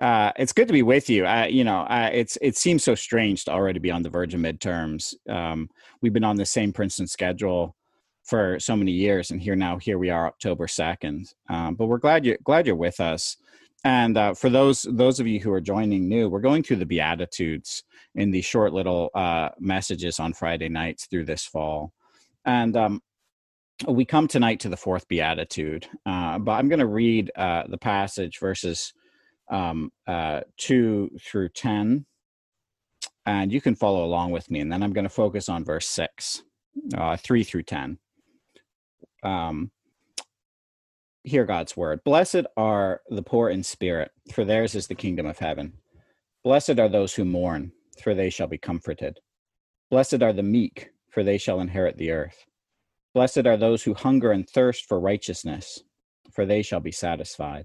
Uh, it's good to be with you. You know, it's it seems so strange to already be on the verge of midterms. Um, we've been on the same Princeton schedule for so many years, and here now, here we are, October second. Um, but we're glad you glad you're with us. And uh, for those those of you who are joining new, we're going through the Beatitudes in these short little uh, messages on Friday nights through this fall. And um, we come tonight to the fourth beatitude, uh, but I'm going to read the passage verses um, uh, two through ten, and you can follow along with me. And then I'm going to focus on verse six, uh, three through ten. Um, hear God's word. Blessed are the poor in spirit, for theirs is the kingdom of heaven. Blessed are those who mourn, for they shall be comforted. Blessed are the meek, for they shall inherit the earth. Blessed are those who hunger and thirst for righteousness, for they shall be satisfied.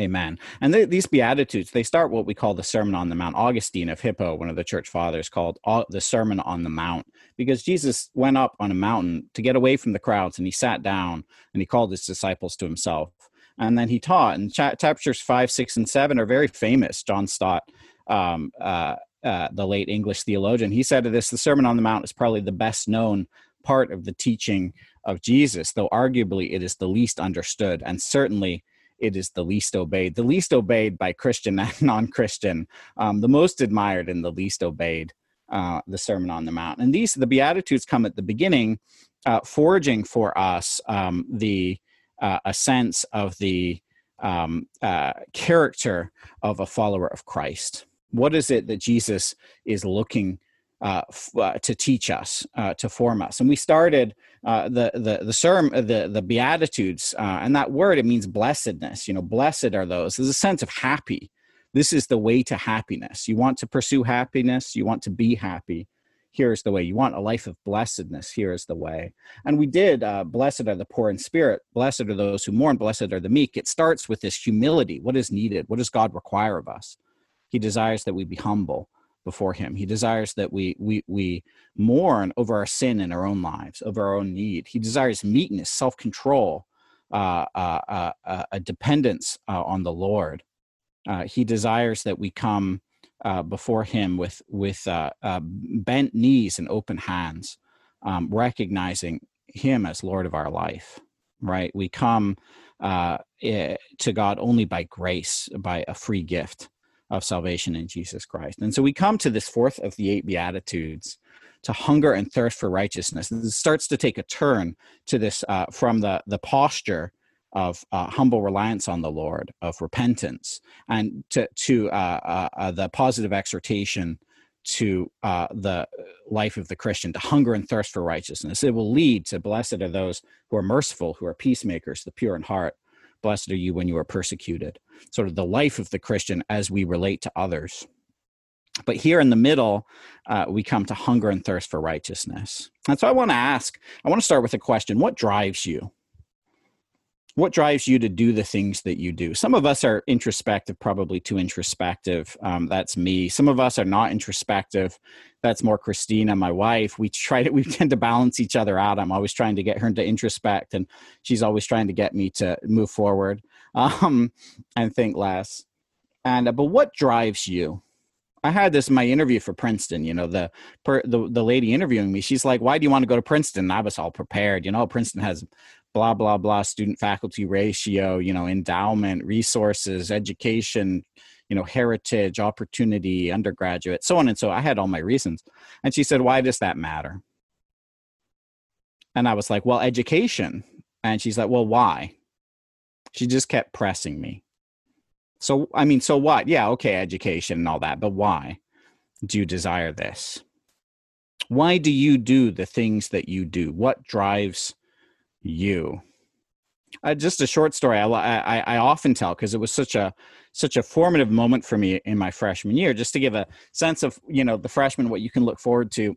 Amen. And these Beatitudes, they start what we call the Sermon on the Mount. Augustine of Hippo, one of the church fathers, called the Sermon on the Mount because Jesus went up on a mountain to get away from the crowds and he sat down and he called his disciples to himself. And then he taught. And chapters five, six, and seven are very famous. John Stott, um, uh, uh, the late English theologian, he said of this the Sermon on the Mount is probably the best known part of the teaching of Jesus, though arguably it is the least understood and certainly it is the least obeyed, the least obeyed by Christian and non Christian, um, the most admired and the least obeyed. Uh, the Sermon on the Mount, and these the Beatitudes come at the beginning, uh, forging for us um, the uh, a sense of the um, uh, character of a follower of Christ. What is it that Jesus is looking uh, f- uh, to teach us, uh, to form us. And we started uh, the the the sermon, the the beatitudes, uh, and that word it means blessedness. You know, blessed are those. There's a sense of happy. This is the way to happiness. You want to pursue happiness. You want to be happy. Here's the way. You want a life of blessedness. Here is the way. And we did. Uh, blessed are the poor in spirit. Blessed are those who mourn. Blessed are the meek. It starts with this humility. What is needed? What does God require of us? He desires that we be humble before him. He desires that we we we mourn over our sin in our own lives over our own need. He desires meekness self-control uh, uh, uh, uh a dependence uh, on the lord. Uh, he desires that we come before him with with bent knees and open hands um, recognizing him as lord of our life right? We come eh, to god only by grace by a free gift of salvation in Jesus Christ. And so we come to this fourth of the eight Beatitudes to hunger and thirst for righteousness. And it starts to take a turn to this uh, from the, the posture of uh, humble reliance on the Lord, of repentance, and to, to uh, uh, uh the positive exhortation to uh, the life of the Christian, to hunger and thirst for righteousness. It will lead to blessed are those who are merciful, who are peacemakers, the pure in heart, Blessed are you when you are persecuted. Sort of the life of the Christian as we relate to others. But here in the middle, uh, we come to hunger and thirst for righteousness. And so I want to ask, I want to start with a question What drives you? what drives you to do the things that you do some of us are introspective probably too introspective um, that's me some of us are not introspective that's more christina my wife we try to we tend to balance each other out i'm always trying to get her to introspect and she's always trying to get me to move forward um, and think less and uh, but what drives you I had this in my interview for Princeton. You know, the, per, the the lady interviewing me, she's like, "Why do you want to go to Princeton?" And I was all prepared. You know, Princeton has blah blah blah student faculty ratio you know endowment resources education you know heritage opportunity undergraduate so on and so i had all my reasons. And she said why does that matter? And i was like well education. And she's like well why? She just kept pressing me. So i mean so what? Yeah okay education and all that but why do you desire this? Why do you do the things that you do? What drives you uh, just a short story I, I, I often tell because it was such a such a formative moment for me in my freshman year just to give a sense of you know the freshman what you can look forward to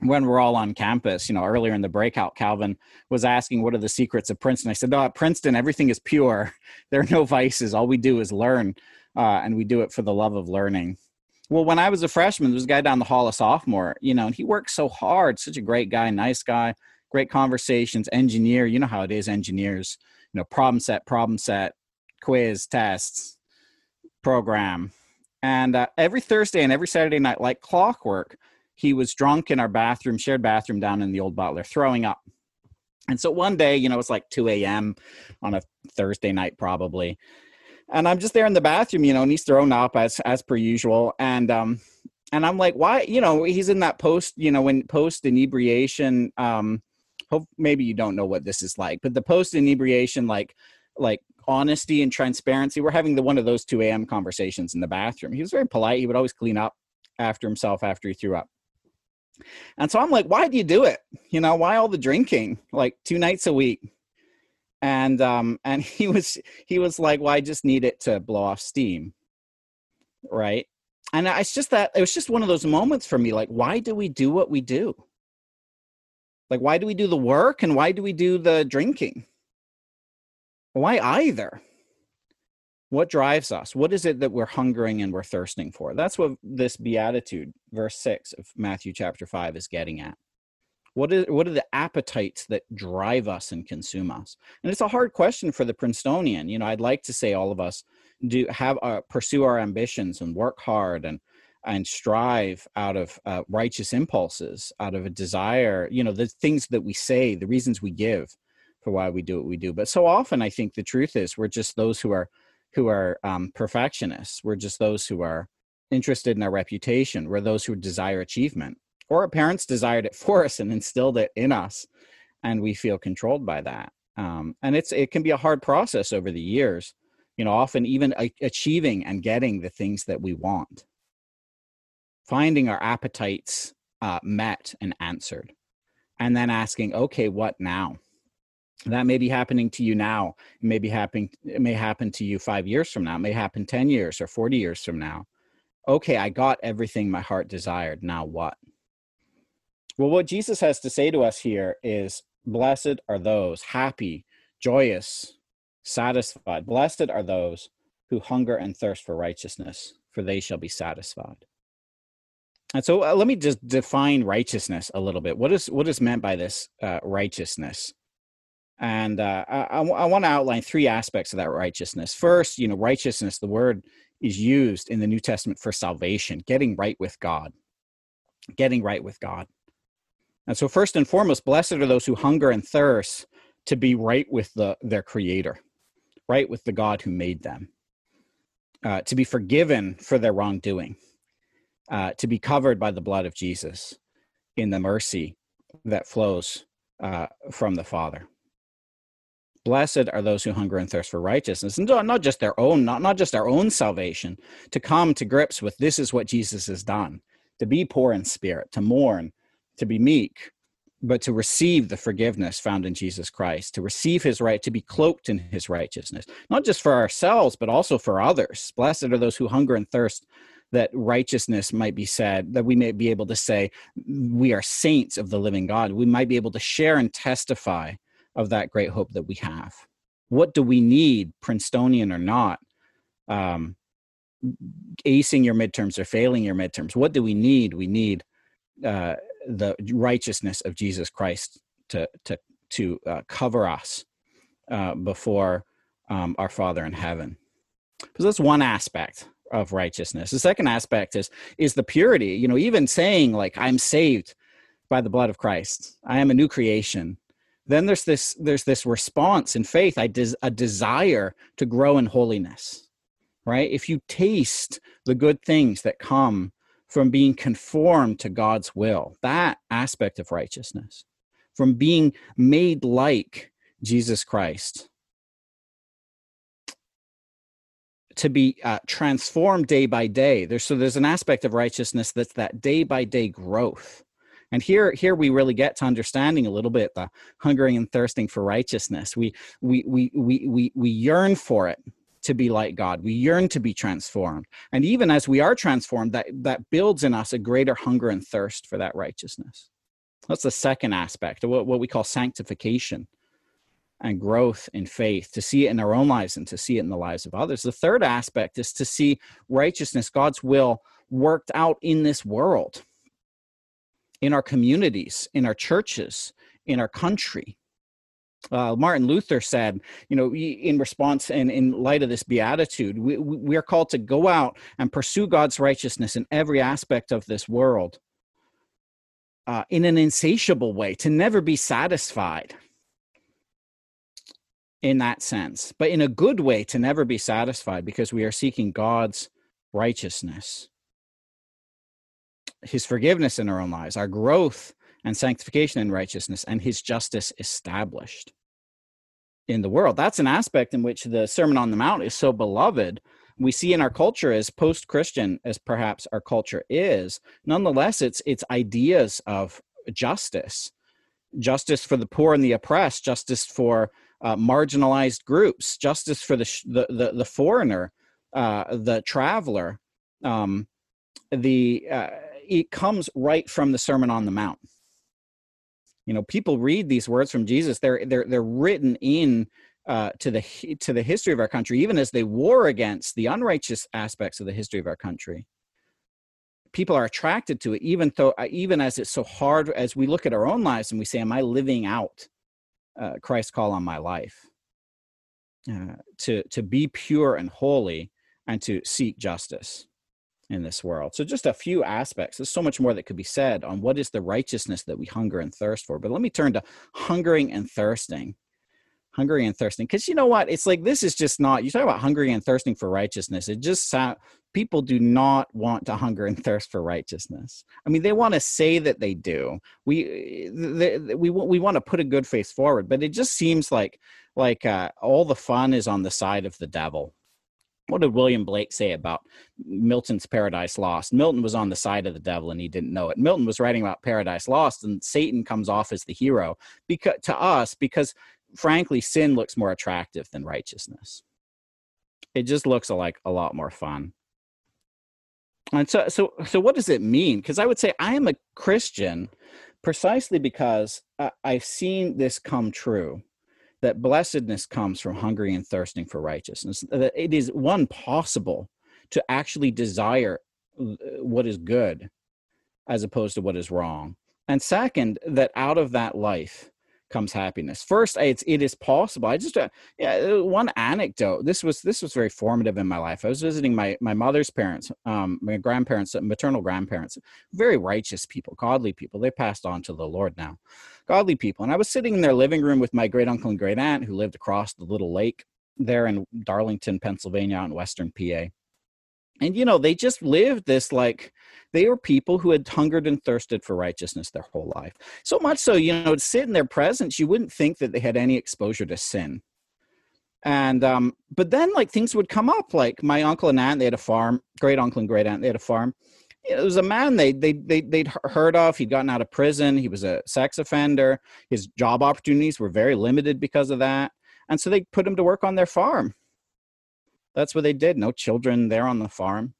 when we're all on campus, you know, earlier in the breakout, Calvin was asking, What are the secrets of Princeton? I said, No, at Princeton, everything is pure. There are no vices. All we do is learn, uh, and we do it for the love of learning. Well, when I was a freshman, there was a guy down the hall, a sophomore, you know, and he worked so hard, such a great guy, nice guy, great conversations, engineer. You know how it is, engineers, you know, problem set, problem set, quiz, tests, program. And uh, every Thursday and every Saturday night, like clockwork, he was drunk in our bathroom, shared bathroom down in the old Butler, throwing up. And so one day, you know, it's like 2 a.m. on a Thursday night, probably. And I'm just there in the bathroom, you know, and he's throwing up as as per usual. And um, and I'm like, why? You know, he's in that post, you know, when post inebriation. Um, hope maybe you don't know what this is like, but the post inebriation, like like honesty and transparency. We're having the one of those 2 a.m. conversations in the bathroom. He was very polite. He would always clean up after himself after he threw up. And so I'm like, why do you do it? You know, why all the drinking? Like two nights a week. And um and he was he was like, well, I just need it to blow off steam. Right. And it's just that it was just one of those moments for me, like, why do we do what we do? Like, why do we do the work and why do we do the drinking? Why either? what drives us? What is it that we're hungering and we're thirsting for? That's what this beatitude verse 6 of matthew chapter 5 is getting at. What is what are the appetites that drive us and consume us? And it's a hard question for the princetonian. You know i'd like to say all of us do have uh, pursue our ambitions and work hard and and strive out of uh, righteous impulses out of a desire you know the things that we say the reasons we give for why we do what we do but so often i think the truth is we're just those who are who are um, perfectionists. We're just those who are interested in our reputation. We're those who desire achievement. Or our parents desired it for us and instilled it in us, and we feel controlled by that. Um, and it's it can be a hard process over the years. You know, often even achieving and getting the things that we want, finding our appetites uh, met and answered, and then asking, okay, what now? that may be happening to you now. It may be happening it may happen to you five years from now. It may happen 10 years or 40 years from now. Okay i got everything my heart desired. Now what? Well what jesus has to say to us here is blessed are those happy joyous satisfied. Blessed are those who hunger and thirst for righteousness for they shall be satisfied and so uh, let me just define righteousness a little bit what is what is meant by this uh, righteousness and uh, I, I want to outline three aspects of that righteousness. First, you know, righteousness, the word is used in the New Testament for salvation, getting right with God, getting right with God. And so, first and foremost, blessed are those who hunger and thirst to be right with the, their Creator, right with the God who made them, uh, to be forgiven for their wrongdoing, uh, to be covered by the blood of Jesus in the mercy that flows uh, from the Father. Blessed are those who hunger and thirst for righteousness, and not just their own, not, not just our own salvation, to come to grips with this is what Jesus has done, to be poor in spirit, to mourn, to be meek, but to receive the forgiveness found in Jesus Christ, to receive his right, to be cloaked in his righteousness, not just for ourselves, but also for others. Blessed are those who hunger and thirst that righteousness might be said, that we may be able to say, we are saints of the living God. We might be able to share and testify of that great hope that we have. What do we need, Princetonian or not? Um, acing your midterms or failing your midterms. What do we need? We need uh, the righteousness of Jesus Christ to to to uh, cover us uh, before um, our Father in heaven. Because that's one aspect of righteousness. The second aspect is is the purity. You know, even saying like I'm saved by the blood of Christ. I am a new creation then there's this there's this response in faith i des- a desire to grow in holiness right if you taste the good things that come from being conformed to god's will that aspect of righteousness from being made like jesus christ to be uh, transformed day by day. There's so there's an aspect of righteousness that's that day by day growth. And here here we really get to understanding a little bit the hungering and thirsting for righteousness. We we we we we, we yearn for it to be like god. We yearn to be transformed. And even as we are transformed that that builds in us a greater hunger and thirst for that righteousness. That's the second aspect of what, what we call sanctification and growth in faith, to see it in our own lives and to see it in the lives of others. The third aspect is to see righteousness, God's will, worked out in this world, in our communities, in our churches, in our country. Uh, Martin Luther said, you know, in response and in light of this beatitude, we, we are called to go out and pursue God's righteousness in every aspect of this world uh, in an insatiable way, to never be satisfied in that sense, but in a good way to never be satisfied because we are seeking God's righteousness, His forgiveness in our own lives, our growth and sanctification in righteousness, and His justice established in the world. That's an aspect in which the Sermon on the Mount is so beloved. We see in our culture as post-Christian as perhaps our culture is. Nonetheless, it's it's ideas of justice, justice for the poor and the oppressed, justice for uh, marginalized groups, justice for the the the, the foreigner, uh, the traveler. Um, the uh, it comes right from the Sermon on the Mount. You know, people read these words from Jesus. They're they're they're written in uh, to the to the history of our country, even as they war against the unrighteous aspects of the history of our country. People are attracted to it, even though uh, even as it's so hard. As we look at our own lives and we say, "Am I living out uh, Christ's call on my life uh, to to be pure and holy and to seek justice in this world. So just a few aspects. There's so much more that could be said on what is the righteousness that we hunger and thirst for. But let me turn to hungering and thirsting. Hungering and thirsting. Because you know what? It's like this is just not, you talk about hungering and thirsting for righteousness. It just sound, people do not want to hunger and thirst for righteousness. I mean, they want to say that they do. We they, we we want to put a good face forward, but it just seems like like uh, all the fun is on the side of the devil. What did William Blake say about Milton's Paradise Lost? Milton was on the side of the devil and he didn't know it. Milton was writing about Paradise Lost, and Satan comes off as the hero because to us because frankly sin looks more attractive than righteousness. It just looks like a lot more fun. And so, so, so, what does it mean? Because I would say I am a Christian precisely because I've seen this come true that blessedness comes from hungering and thirsting for righteousness. That it is one possible to actually desire uh, what is good as opposed to what is wrong. And second, that out of that life, comes happiness. First, it's it is possible. I just uh, yeah, uh, one anecdote. This was this was very formative in my life. I was visiting my my mother's parents, um, my grandparents, uh, maternal grandparents, very righteous people, godly people. They passed on to the Lord now, godly people. And I was sitting in their living room with my great uncle and great aunt who lived across the little lake there in Darlington, Pennsylvania, out in Western PA and you know they just lived this like they were people who had hungered and thirsted for righteousness their whole life so much so you know to sit in their presence you wouldn't think that they had any exposure to sin and um but then like things would come up like my uncle and aunt they had a farm great uncle and great aunt they had a farm it was a man they they, they they'd heard of he'd gotten out of prison he was a sex offender his job opportunities were very limited because of that and so they put him to work on their farm that's what they did. No children there on the farm.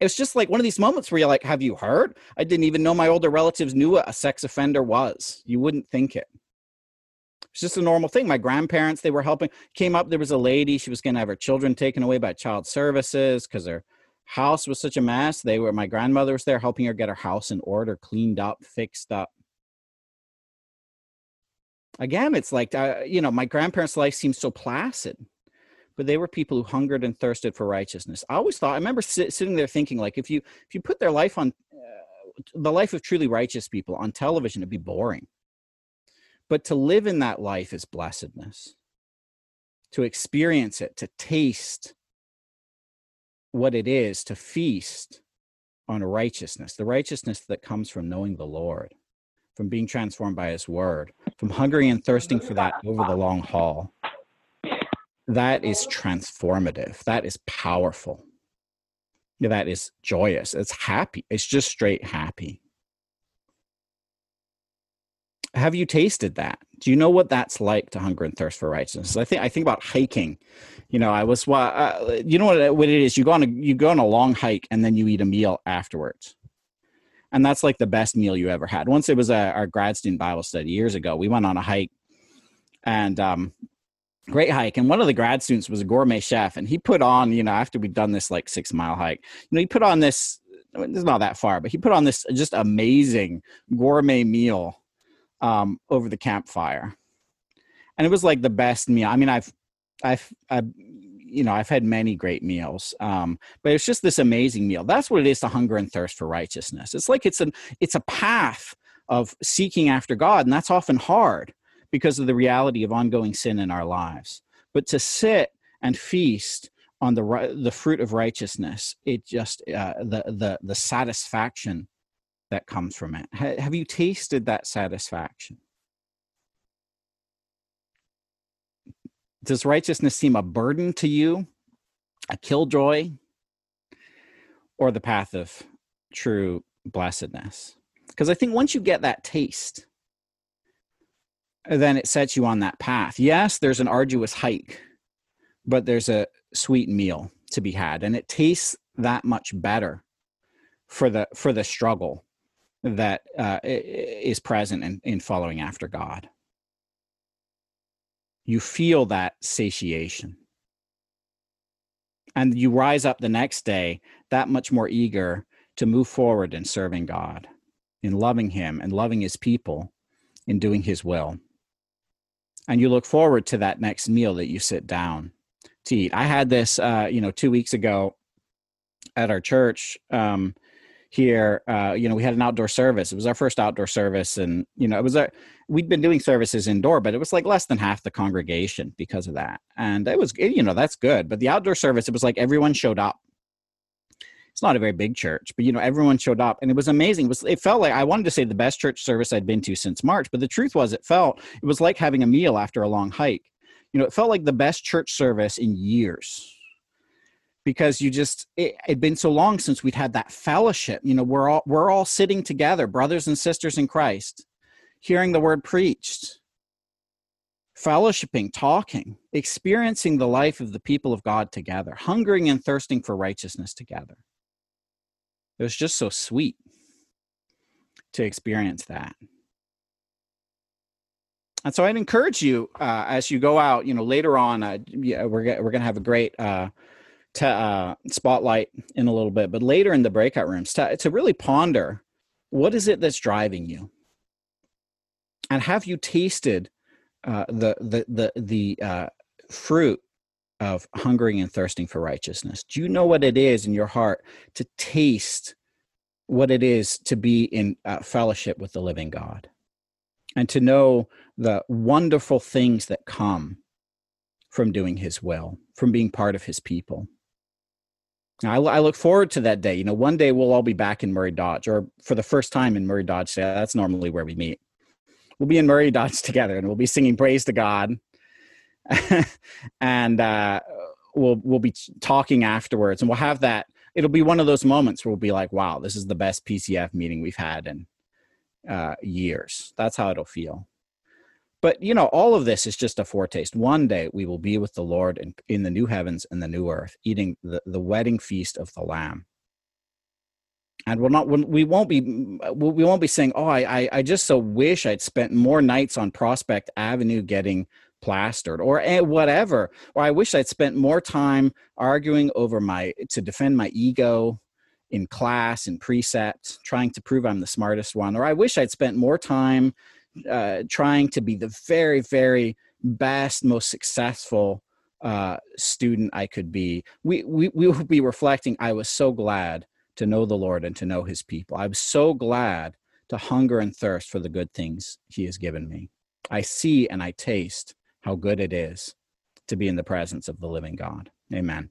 It's just like one of these moments where you're like, have you heard? I didn't even know my older relatives knew what a sex offender was. You wouldn't think it. It's just a normal thing. My grandparents, they were helping, came up, there was a lady, she was going to have her children taken away by child services because her house was such a mess. They were, my grandmother was there helping her get her house in order, cleaned up, fixed up. Again, it's like, uh, you know, my grandparents' life seems so placid but they were people who hungered and thirsted for righteousness. I always thought, I remember sit, sitting there thinking, like, if you if you put their life on uh, the life of truly righteous people on television, it'd be boring. But to live in that life is blessedness. To experience it, to taste what it is to feast on righteousness, the righteousness that comes from knowing the Lord, from being transformed by His Word, from hungering and thirsting for that over the long haul that is transformative. That is powerful. That is joyous. It's happy. It's just straight happy. Have you tasted that? Do you know what that's like to hunger and thirst for righteousness? I think I think about hiking. You know, I was well, uh, you know what, what it is. You go on a you go on a long hike and then you eat a meal afterwards. and that's like the best meal you ever had. Once it was a, our grad student Bible study years ago. We went on a hike, and um, great hike. And one of the grad students was a gourmet chef, and he put on, you know, after we'd done this like six mile hike, you know, he put on this. It's not that far, but he put on this just amazing gourmet meal um, over the campfire, and it was like the best meal. I mean, I've, I've, I've you know, I've had many great meals, um, but it's just this amazing meal. That's what it is to hunger and thirst for righteousness. It's like it's an it's a path of seeking after God, and that's often hard because of the reality of ongoing sin in our lives. But to sit and feast on the the fruit of righteousness, it just uh, the the the satisfaction that comes from it. have you tasted that satisfaction? Does righteousness seem a burden to you, a killjoy, or the path of true blessedness? Because I think once you get that taste, then it sets you on that path. Yes, there's an arduous hike, but there's a sweet meal to be had, and it tastes that much better for the for the struggle that uh, is present in, in following after God you feel that satiation. And you rise up the next day that much more eager to move forward in serving God, in loving Him and loving His people, in doing His will. And you look forward to that next meal that you sit down to eat. I had this, uh, you know, two weeks ago at our church. Um, here uh, you know we had an outdoor service it was our first outdoor service and you know it was a we'd been doing services indoor but it was like less than half the congregation because of that and it was you know that's good but the outdoor service it was like everyone showed up it's not a very big church but you know everyone showed up and it was amazing. It was it felt like i wanted to say the best church service i'd been to since march but the truth was it felt it was like having a meal after a long hike. You know it felt like the best church service in years. Because you just it had been so long since we'd had that fellowship. You know we're all we're all sitting together brothers and sisters in christ hearing the word preached fellowshipping talking experiencing the life of the people of god together hungering and thirsting for righteousness together it was just so sweet to experience that. And so i'd encourage you uh, as you go out you know later on uh, yeah, we're, we're to have a great uh, to uh, spotlight in a little bit, but later in the breakout rooms to, to really ponder what is it that's driving you, and have you tasted uh, the the the the uh, fruit of hungering and thirsting for righteousness? Do you know what it is in your heart to taste what it is to be in uh, fellowship with the living God, and to know the wonderful things that come from doing His will, from being part of His people? I, I, look forward to that day. You know, one day we'll all be back in Murray Dodge, or for the first time in Murray Dodge. That's normally where we meet. We'll be in Murray Dodge together, and we'll be singing praise to God, and uh, we'll we'll be talking afterwards, and we'll have that. It'll be one of those moments where we'll be like, "Wow, this is the best PCF meeting we've had in uh, years." That's how it'll feel. But you know, all of this is just a foretaste. One day we will be with the Lord in, in the new heavens and the new earth, eating the, the wedding feast of the Lamb. And we'll not we won't be we won't be saying, "Oh, I I just so wish I'd spent more nights on Prospect Avenue getting plastered or eh, whatever or i wish i'd spent more time arguing over my to defend my ego in class and precept trying to prove i'm the smartest one or i wish i'd spent more time uh, trying to be the very, very best, most successful uh, student I could be. We, we, we will be reflecting, I was so glad to know the Lord and to know his people. I was so glad to hunger and thirst for the good things he has given me. I see and I taste how good it is to be in the presence of the living God. Amen.